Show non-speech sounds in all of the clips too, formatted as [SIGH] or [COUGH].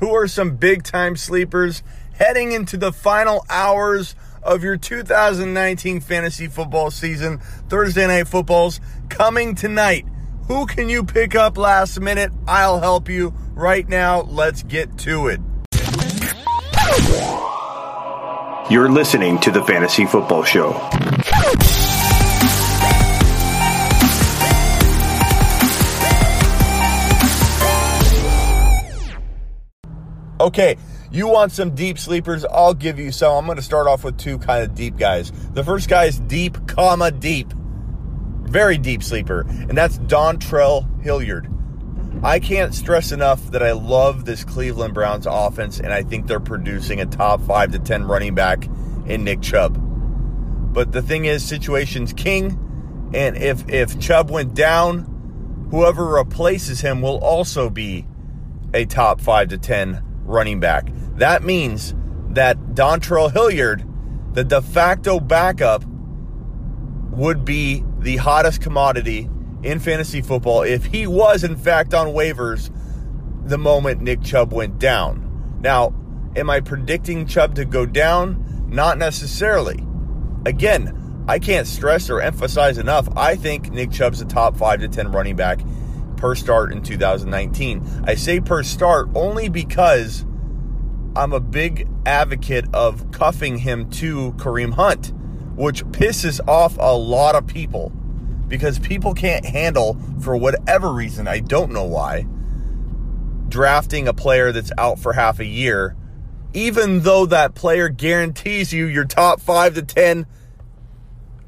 Who are some big time sleepers heading into the final hours of your 2019 fantasy football season? Thursday night footballs coming tonight. Who can you pick up last minute? I'll help you right now. Let's get to it. You're listening to the Fantasy Football Show. Okay, you want some deep sleepers? I'll give you some. I'm going to start off with two kind of deep guys. The first guy is deep, comma, deep. Very deep sleeper, and that's Dontrell Hilliard. I can't stress enough that I love this Cleveland Browns offense, and I think they're producing a top five to 10 running back in Nick Chubb. But the thing is, situation's king, and if, if Chubb went down, whoever replaces him will also be a top five to 10 running back. That means that Dontrell Hilliard, the de facto backup, would be the hottest commodity in fantasy football if he was, in fact, on waivers the moment Nick Chubb went down. Now, am I predicting Chubb to go down? Not necessarily. Again, I can't stress or emphasize enough. I think Nick Chubb's a top 5 to 10 running back per start in 2019. I say per start only because I'm a big advocate of cuffing him to Kareem Hunt, which pisses off a lot of people because people can't handle, for whatever reason, I don't know why, drafting a player that's out for half a year, even though that player guarantees you your top five to 10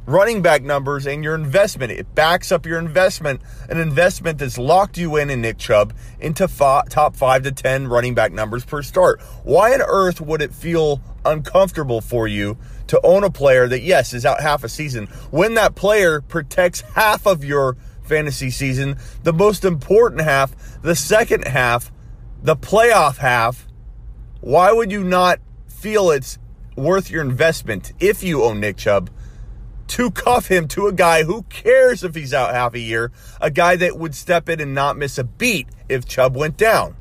running back numbers and your investment. It backs up your investment, an investment that's locked you in in Nick Chubb into top five to 10 running back numbers per start. Why on earth would it feel uncomfortable for you to own a player that, yes, is out half a season when that player protects half of your fantasy season, the most important half, the second half, the playoff half? Why would you not feel it's worth your investment if you own Nick Chubb? To cuff him to a guy who cares if he's out half a year, a guy that would step in and not miss a beat if Chubb went down.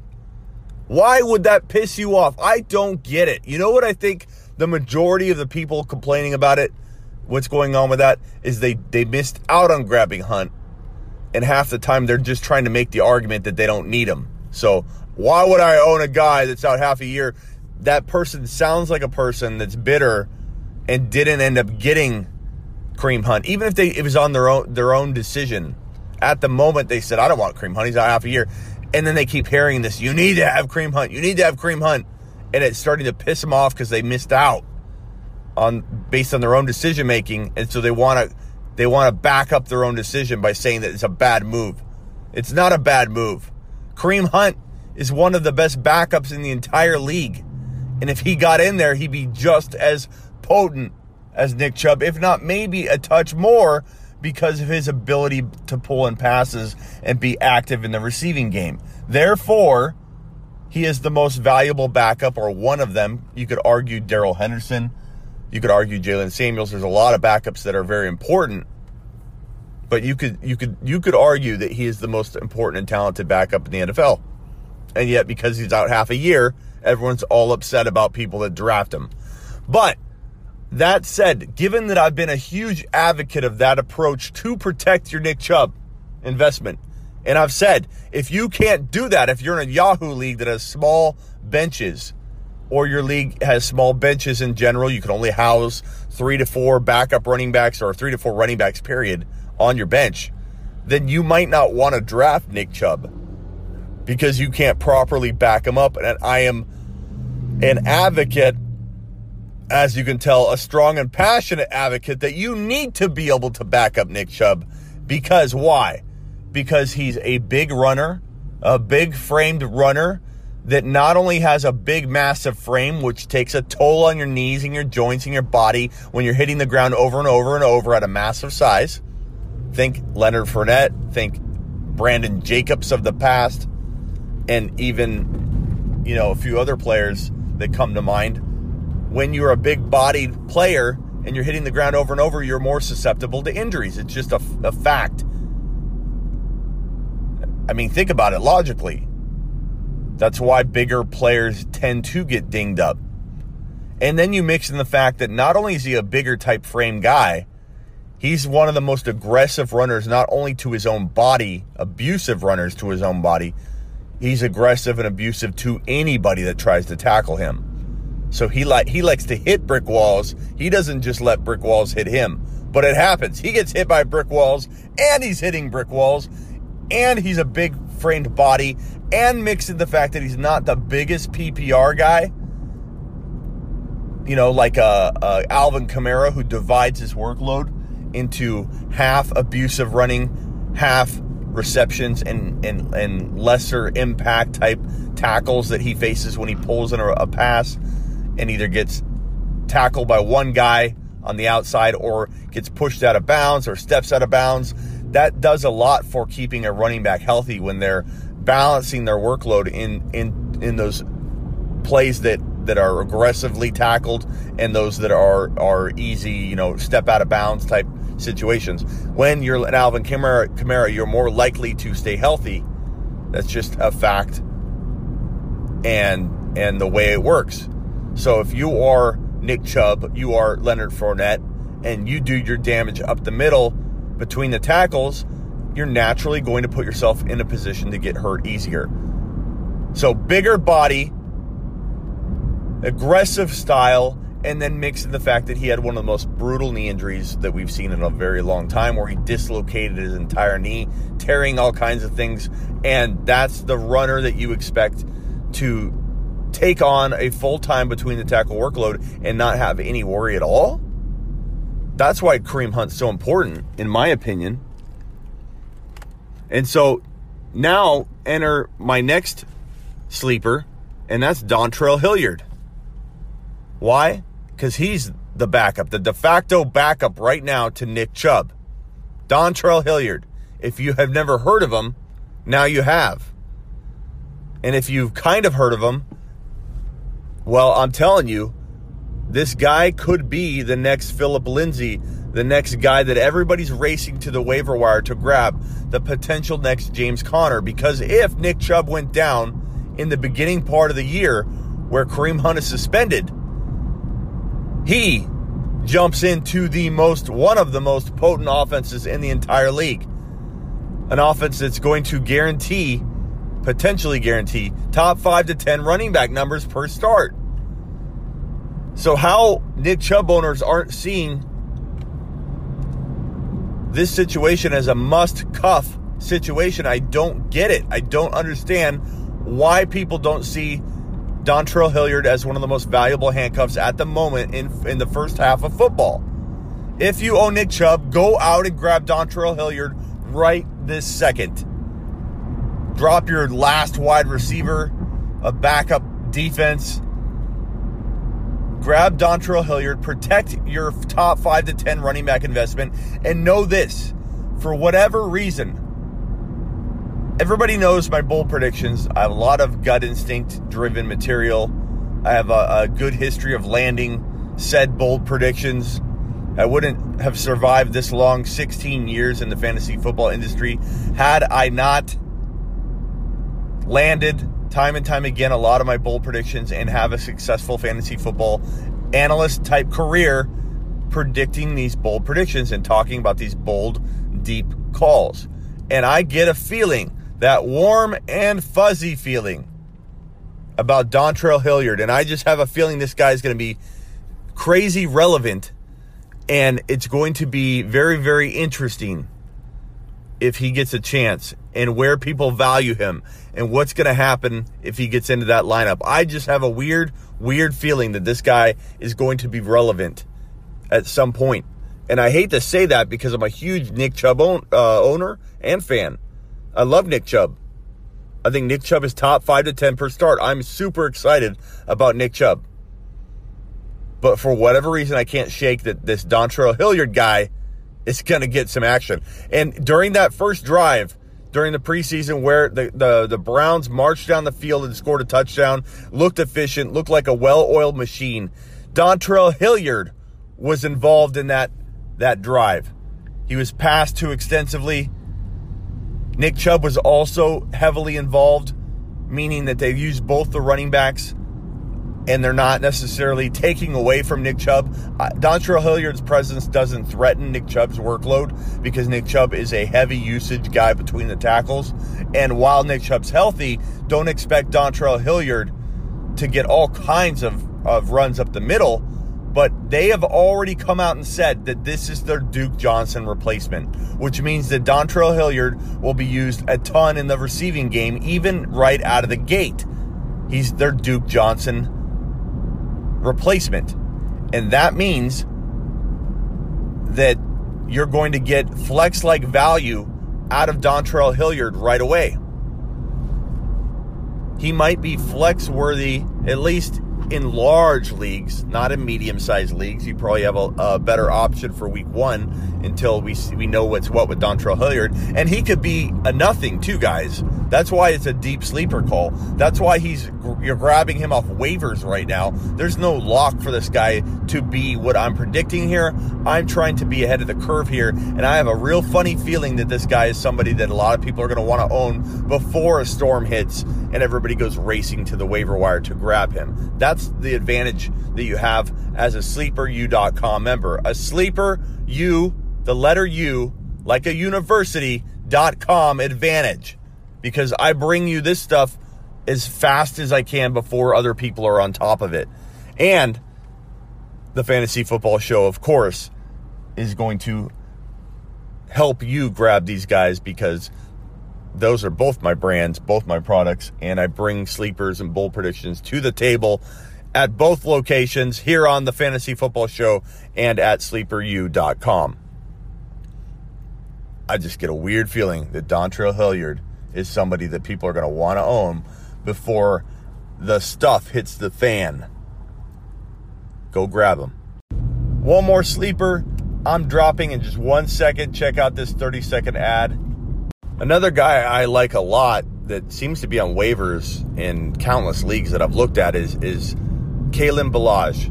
Why would that piss you off? I don't get it. You know what I think the majority of the people complaining about it, what's going on with that, is they, they missed out on grabbing Hunt. And half the time they're just trying to make the argument that they don't need him. So why would I own a guy that's out half a year? That person sounds like a person that's bitter and didn't end up getting Kareem Hunt, even if they it was on their own their own decision. At the moment, they said, "I don't want Kareem Hunt. He's out half a year," and then they keep hearing this: "You need to have Kareem Hunt. You need to have Kareem Hunt," and it's starting to piss them off because they missed out on based on their own decision making, and so they want to they want to back up their own decision by saying that it's a bad move. It's not a bad move. Kareem Hunt is one of the best backups in the entire league. And if he got in there, he'd be just as potent as Nick Chubb, if not maybe a touch more because of his ability to pull in passes and be active in the receiving game. Therefore, he is the most valuable backup, or one of them. You could argue Darrell Henderson. You could argue Jaylen Samuels. There's a lot of backups that are very important. But you could you could you could argue that he is the most important and talented backup in the NFL. And yet, because he's out half a year, everyone's all upset about people that draft him. But that said, given that I've been a huge advocate of that approach to protect your Nick Chubb investment, and I've said if you can't do that, if you're in a Yahoo league that has small benches, or your league has small benches in general, you can only house three to four backup running backs or three to four running backs, period, on your bench, then you might not want to draft Nick Chubb because you can't properly back him up. And I am an advocate as you can tell, a strong and passionate advocate that you need to be able to back up Nick Chubb. Because why? Because he's a big runner, a big framed runner that not only has a big, massive frame, which takes a toll on your knees and your joints and your body when you're hitting the ground over and over and over at a massive size. Think Leonard Fournette, think Brandon Jacobs of the past, and even, you know, a few other players that come to mind when you're a big bodied player and you're hitting the ground over and over, you're more susceptible to injuries. It's just a, a fact. I mean, think about it logically. That's why bigger players tend to get dinged up. And then you mix in the fact that not only is he a bigger type frame guy, he's one of the most aggressive runners, not only to his own body, abusive runners to his own body, he's aggressive and abusive to anybody that tries to tackle him. So he like he likes to hit brick walls. He doesn't just let brick walls hit him. But it happens. He gets hit by brick walls and he's hitting brick walls and he's a big framed body and mix in the fact that he's not the biggest PPR guy. You know, like a, a Alvin Kamara who divides his workload into half abusive running, half receptions and, and, and lesser impact type tackles that he faces when he pulls in a, a pass and either gets tackled by one guy on the outside or gets pushed out of bounds or steps out of bounds. That does a lot for keeping a running back healthy when they're balancing their workload in in in those plays that that are aggressively tackled and those that are are easy, you know, step out of bounds type situations. When you're an Alvin Kamara, Kamara you're more likely to stay healthy. That's just a fact and and the way it works. So if you are Nick Chubb, you are Leonard Fournette, and you do your damage up the middle between the tackles, you're naturally going to put yourself in a position to get hurt easier. So bigger body, aggressive style, and then mix in the fact that he had one of the most brutal knee injuries that we've seen in a very long time, where he dislocated his entire knee, tearing all kinds of things. And that's the runner that you expect to take on a full time between the tackle workload and not have any worry at all. That's why Kareem Hunt's so important, in my opinion. And so now enter my next sleeper, and that's Dontrell Hilliard. Why? Because he's the backup, the de facto backup right now to Nick Chubb. Dontrell Hilliard. If you have never heard of him, now you have. And if you've kind of heard of him, well, I'm telling you, this guy could be the next Phillip Lindsay, the next guy that everybody's racing to the waiver wire to grab, the potential next James Conner. Because if Nick Chubb went down in the beginning part of the year where Kareem Hunt is suspended, he jumps into the most, one of the most potent offenses in the entire league. An offense that's going to guarantee potentially guarantee top five to 10 running back numbers per start. So, how Nick Chubb owners aren't seeing this situation as a must cuff situation, I don't get it. I don't understand why people don't see Dontrell Hilliard as one of the most valuable handcuffs at the moment in, in the first half of football. If you own Nick Chubb, go out and grab Dontrell Hilliard right this second drop your last wide receiver, a backup defense. Grab Dontrell Hilliard, protect your top five to 10 running back investment, and know this for whatever reason, everybody knows my bold predictions. I have a lot of gut instinct driven material. I have a, a good history of landing said bold predictions. I wouldn't have survived this long 16 years in the fantasy football industry had I not landed time and time again a lot of my bold predictions and have a successful fantasy football analyst type career predicting these bold predictions and talking about these bold, deep calls. And I get a feeling, that warm and fuzzy feeling about Dontrell Hilliard. And I just have a feeling this guy is going to be crazy relevant and it's going to be very, very interesting if he gets a chance and where people value him and what's going to happen if he gets into that lineup. I just have a weird, weird feeling that this guy is going to be relevant at some point. And I hate to say that because I'm a huge Nick Chubb own, uh, owner and fan. I love Nick Chubb. I think Nick Chubb is top five to 10 per start. I'm super excited about Nick Chubb. But for whatever reason, I can't shake that this Dontrell Hilliard guy is going to get some action. And during that first drive, during the preseason where the, the, the Browns marched down the field and scored a touchdown, looked efficient, looked like a well-oiled machine. Dontrell Hilliard was involved in that that drive. He was passed to extensively. Nick Chubb was also heavily involved, meaning that they've used both the running backs and they're not necessarily taking away from Nick Chubb. Uh, Dontrell Hilliard's presence doesn't threaten Nick Chubb's workload because Nick Chubb is a heavy usage guy between the tackles. And while Nick Chubb's healthy, don't expect Dontrell Hilliard to get all kinds of, of runs up the middle. But they have already come out and said that this is their Duke Johnson replacement, which means that Dontrell Hilliard will be used a ton in the receiving game, even right out of the gate. He's their Duke Johnson replacement. And that means that you're going to get flex like value out of Dontrell Hilliard right away. He might be flex worthy, at least in large leagues, not in medium sized leagues. You probably have a, a, better option for week one until we see, we know what's what with Dontrell Hilliard. And he could be a nothing, too, guys. That's why it's a deep sleeper call. That's why he's you're grabbing him off waivers right now. There's no lock for this guy to be what I'm predicting here. I'm trying to be ahead of the curve here, and I have a real funny feeling that this guy is somebody that a lot of people are going to want to own before a storm hits and everybody goes racing to the waiver wire to grab him. That's the advantage that you have as a sleeperu.com member. A sleeper U, the letter U, like a university.com advantage because I bring you this stuff as fast as I can before other people are on top of it. And the Fantasy Football Show, of course, is going to help you grab these guys because those are both my brands, both my products, and I bring sleepers and bull predictions to the table at both locations here on the Fantasy Football Show and at sleeperu.com. I just get a weird feeling that Dontrell Hilliard is somebody that people are going to want to own before the stuff hits the fan. Go grab them. One more sleeper I'm dropping in just one second. Check out this 30 second ad. Another guy I like a lot that seems to be on waivers in countless leagues that I've looked at is is Kalen Ballage.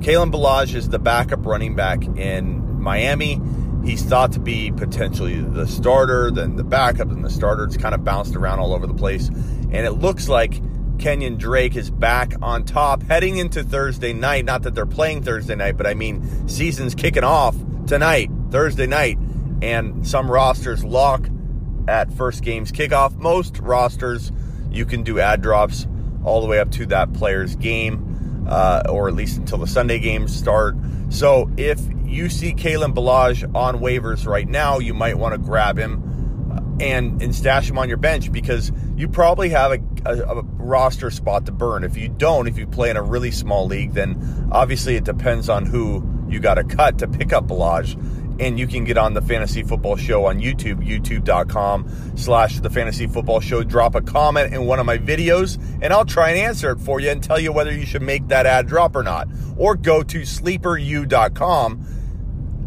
Kalen Ballage is the backup running back in Miami he's thought to be potentially the starter, then the backup, and the starter. It's kind of bounced around all over the place. And it looks like Kenyon Drake is back on top heading into Thursday night. Not that they're playing Thursday night, but I mean, season's kicking off tonight, Thursday night. And some rosters lock at first game's kickoff. Most rosters, you can do add drops all the way up to that player's game, uh, or at least until the Sunday games start. So if you see Kalen Ballage on waivers right now, you might want to grab him uh, and and stash him on your bench because you probably have a, a, a, roster spot to burn. If you don't, if you play in a really small league, then obviously it depends on who you got to cut to pick up Ballage. And you can get on the Fantasy Football Show on YouTube, youtube.com slash the Fantasy Football Show. Drop a comment in one of my videos, and I'll try and answer it for you and tell you whether you should make that add drop or not. Or go to sleeperu.com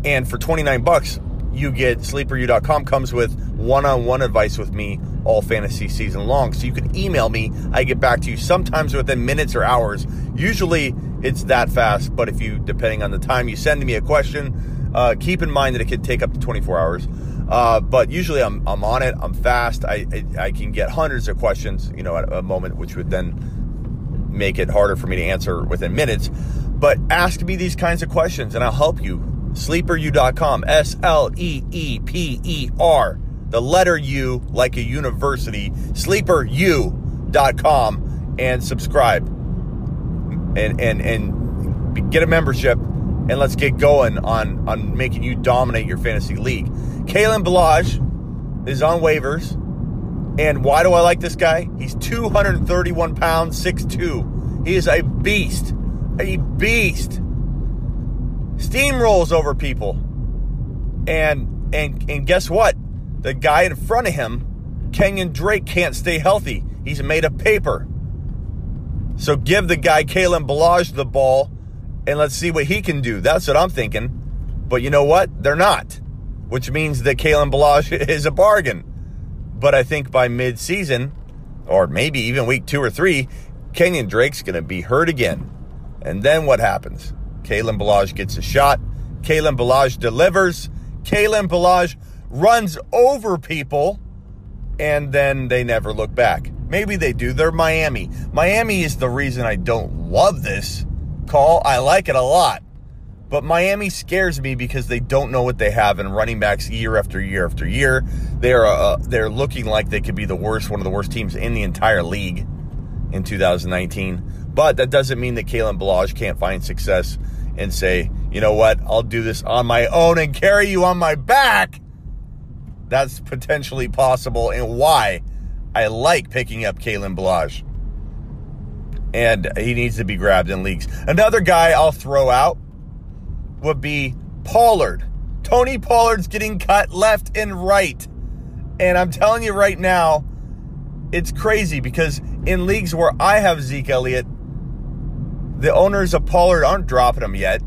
and for 29 bucks, you get sleeperu.com comes with one-on-one advice with me all fantasy season long. So you can email me. I get back to you sometimes within minutes or hours. Usually it's that fast, but if you, depending on the time you send me a question, uh, keep in mind that it could take up to 24 hours. Uh, but usually I'm, I'm on it. I'm fast. I, I, I can get hundreds of questions, you know, at a moment, which would then make it harder for me to answer within minutes. But ask me these kinds of questions and I'll help you sleeperu.com, S L E E P E R, the letter U like a university, sleeperu.com, and subscribe and, and, and get a membership and let's get going on, on making you dominate your fantasy league. Kalen Ballage is on waivers. And why do I like this guy? He's 231 pounds, 6'2. He is a beast. A beast steamrolls over people. And and and guess what? The guy in front of him, Kenyon Drake, can't stay healthy. He's made of paper. So give the guy Kalen Ballage the ball and let's see what he can do. That's what I'm thinking. But you know what? They're not. Which means that Kalen Ballage [LAUGHS] is a bargain. But I think by mid-season, or maybe even week two or three, Kenyon Drake's going to be hurt again. And then what happens? Kalen Ballage gets a shot. Kalen Ballage delivers. Kalen Ballage runs over people, and then they never look back. Maybe they do. They're Miami. Miami is the reason I don't love this call. I like it a lot. But Miami scares me because they don't know what they have in running backs year after year after year. They're uh, they're looking like they could be the worst, one of the worst teams in the entire league in 2019. But that doesn't mean that Kalen Ballage can't find success and say, you know what, I'll do this on my own and carry you on my back. That's potentially possible, and why I like picking up Kalen Ballage. And he needs to be grabbed in leagues. Another guy I'll throw out would be Pollard. Tony Pollard's getting cut left and right. And I'm telling you right now, it's crazy because in leagues where I have Zeke Elliott, the owners of Pollard aren't dropping him yet.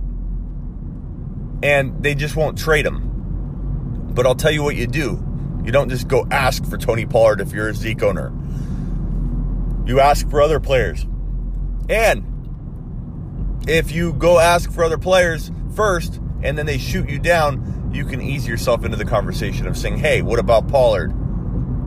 And they just won't trade him. But I'll tell you what you do. You don't just go ask for Tony Pollard if you're a Zeke owner. You ask for other players. And if you go ask for other players first and then they shoot you down, you can ease yourself into the conversation of saying, hey, what about Pollard?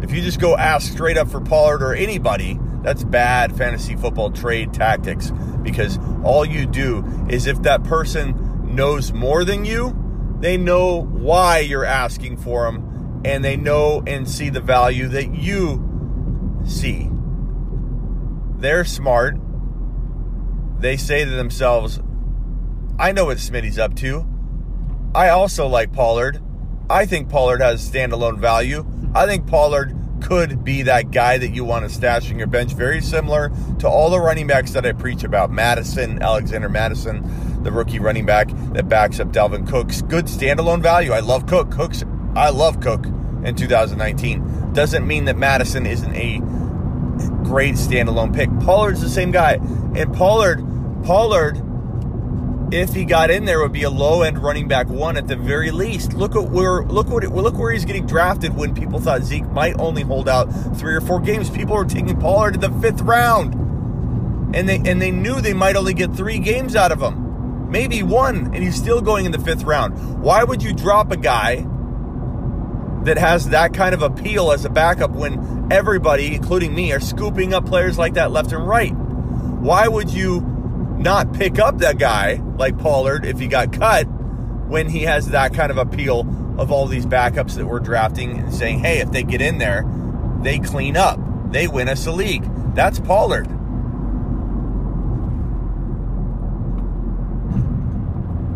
If you just go ask straight up for Pollard or anybody, that's bad fantasy football trade tactics because all you do is if that person knows more than you, they know why you're asking for them and they know and see the value that you see. They're smart. They say to themselves, I know what Smitty's up to. I also like Pollard. I think Pollard has standalone value. I think Pollard could be that guy that you want to stash in your bench. Very similar to all the running backs that I preach about. Mattison, Alexander Mattison, the rookie running back that backs up Dalvin Cook's good standalone value. I love Cook. Cook's I love Cook in 2019. Doesn't mean that Mattison isn't a great standalone pick. Pollard's the same guy. And Pollard, Pollard if he got in there, would be a low end running back one at the very least. Look at where look what look where he's getting drafted when people thought Zeke might only hold out three or four games. People were taking Pollard in the fifth round, and they and they knew they might only get three games out of him, maybe one, and he's still going in the fifth round. Why would you drop a guy? That has that kind of appeal as a backup when everybody, including me, are scooping up players like that left and right. Why would you not pick up that guy like Pollard if he got cut when he has that kind of appeal of all these backups that we're drafting and saying, hey, if they get in there, they clean up, they win us a league. That's Pollard.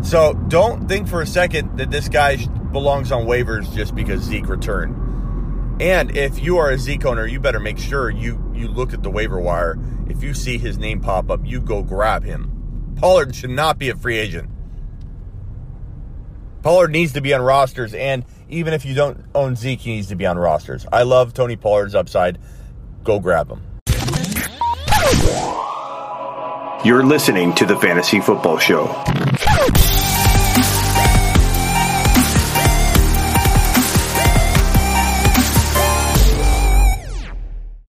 So don't think for a second that this guy belongs on waivers just because Zeke returned. And if you are a Zeke owner, you better make sure you you look at the waiver wire. If you see his name pop up, you go grab him. Pollard should not be a free agent. Pollard needs to be on rosters, and even if you don't own Zeke, he needs to be on rosters. I love Tony Pollard's upside. Go grab him. You're listening to the Fantasy Football Show.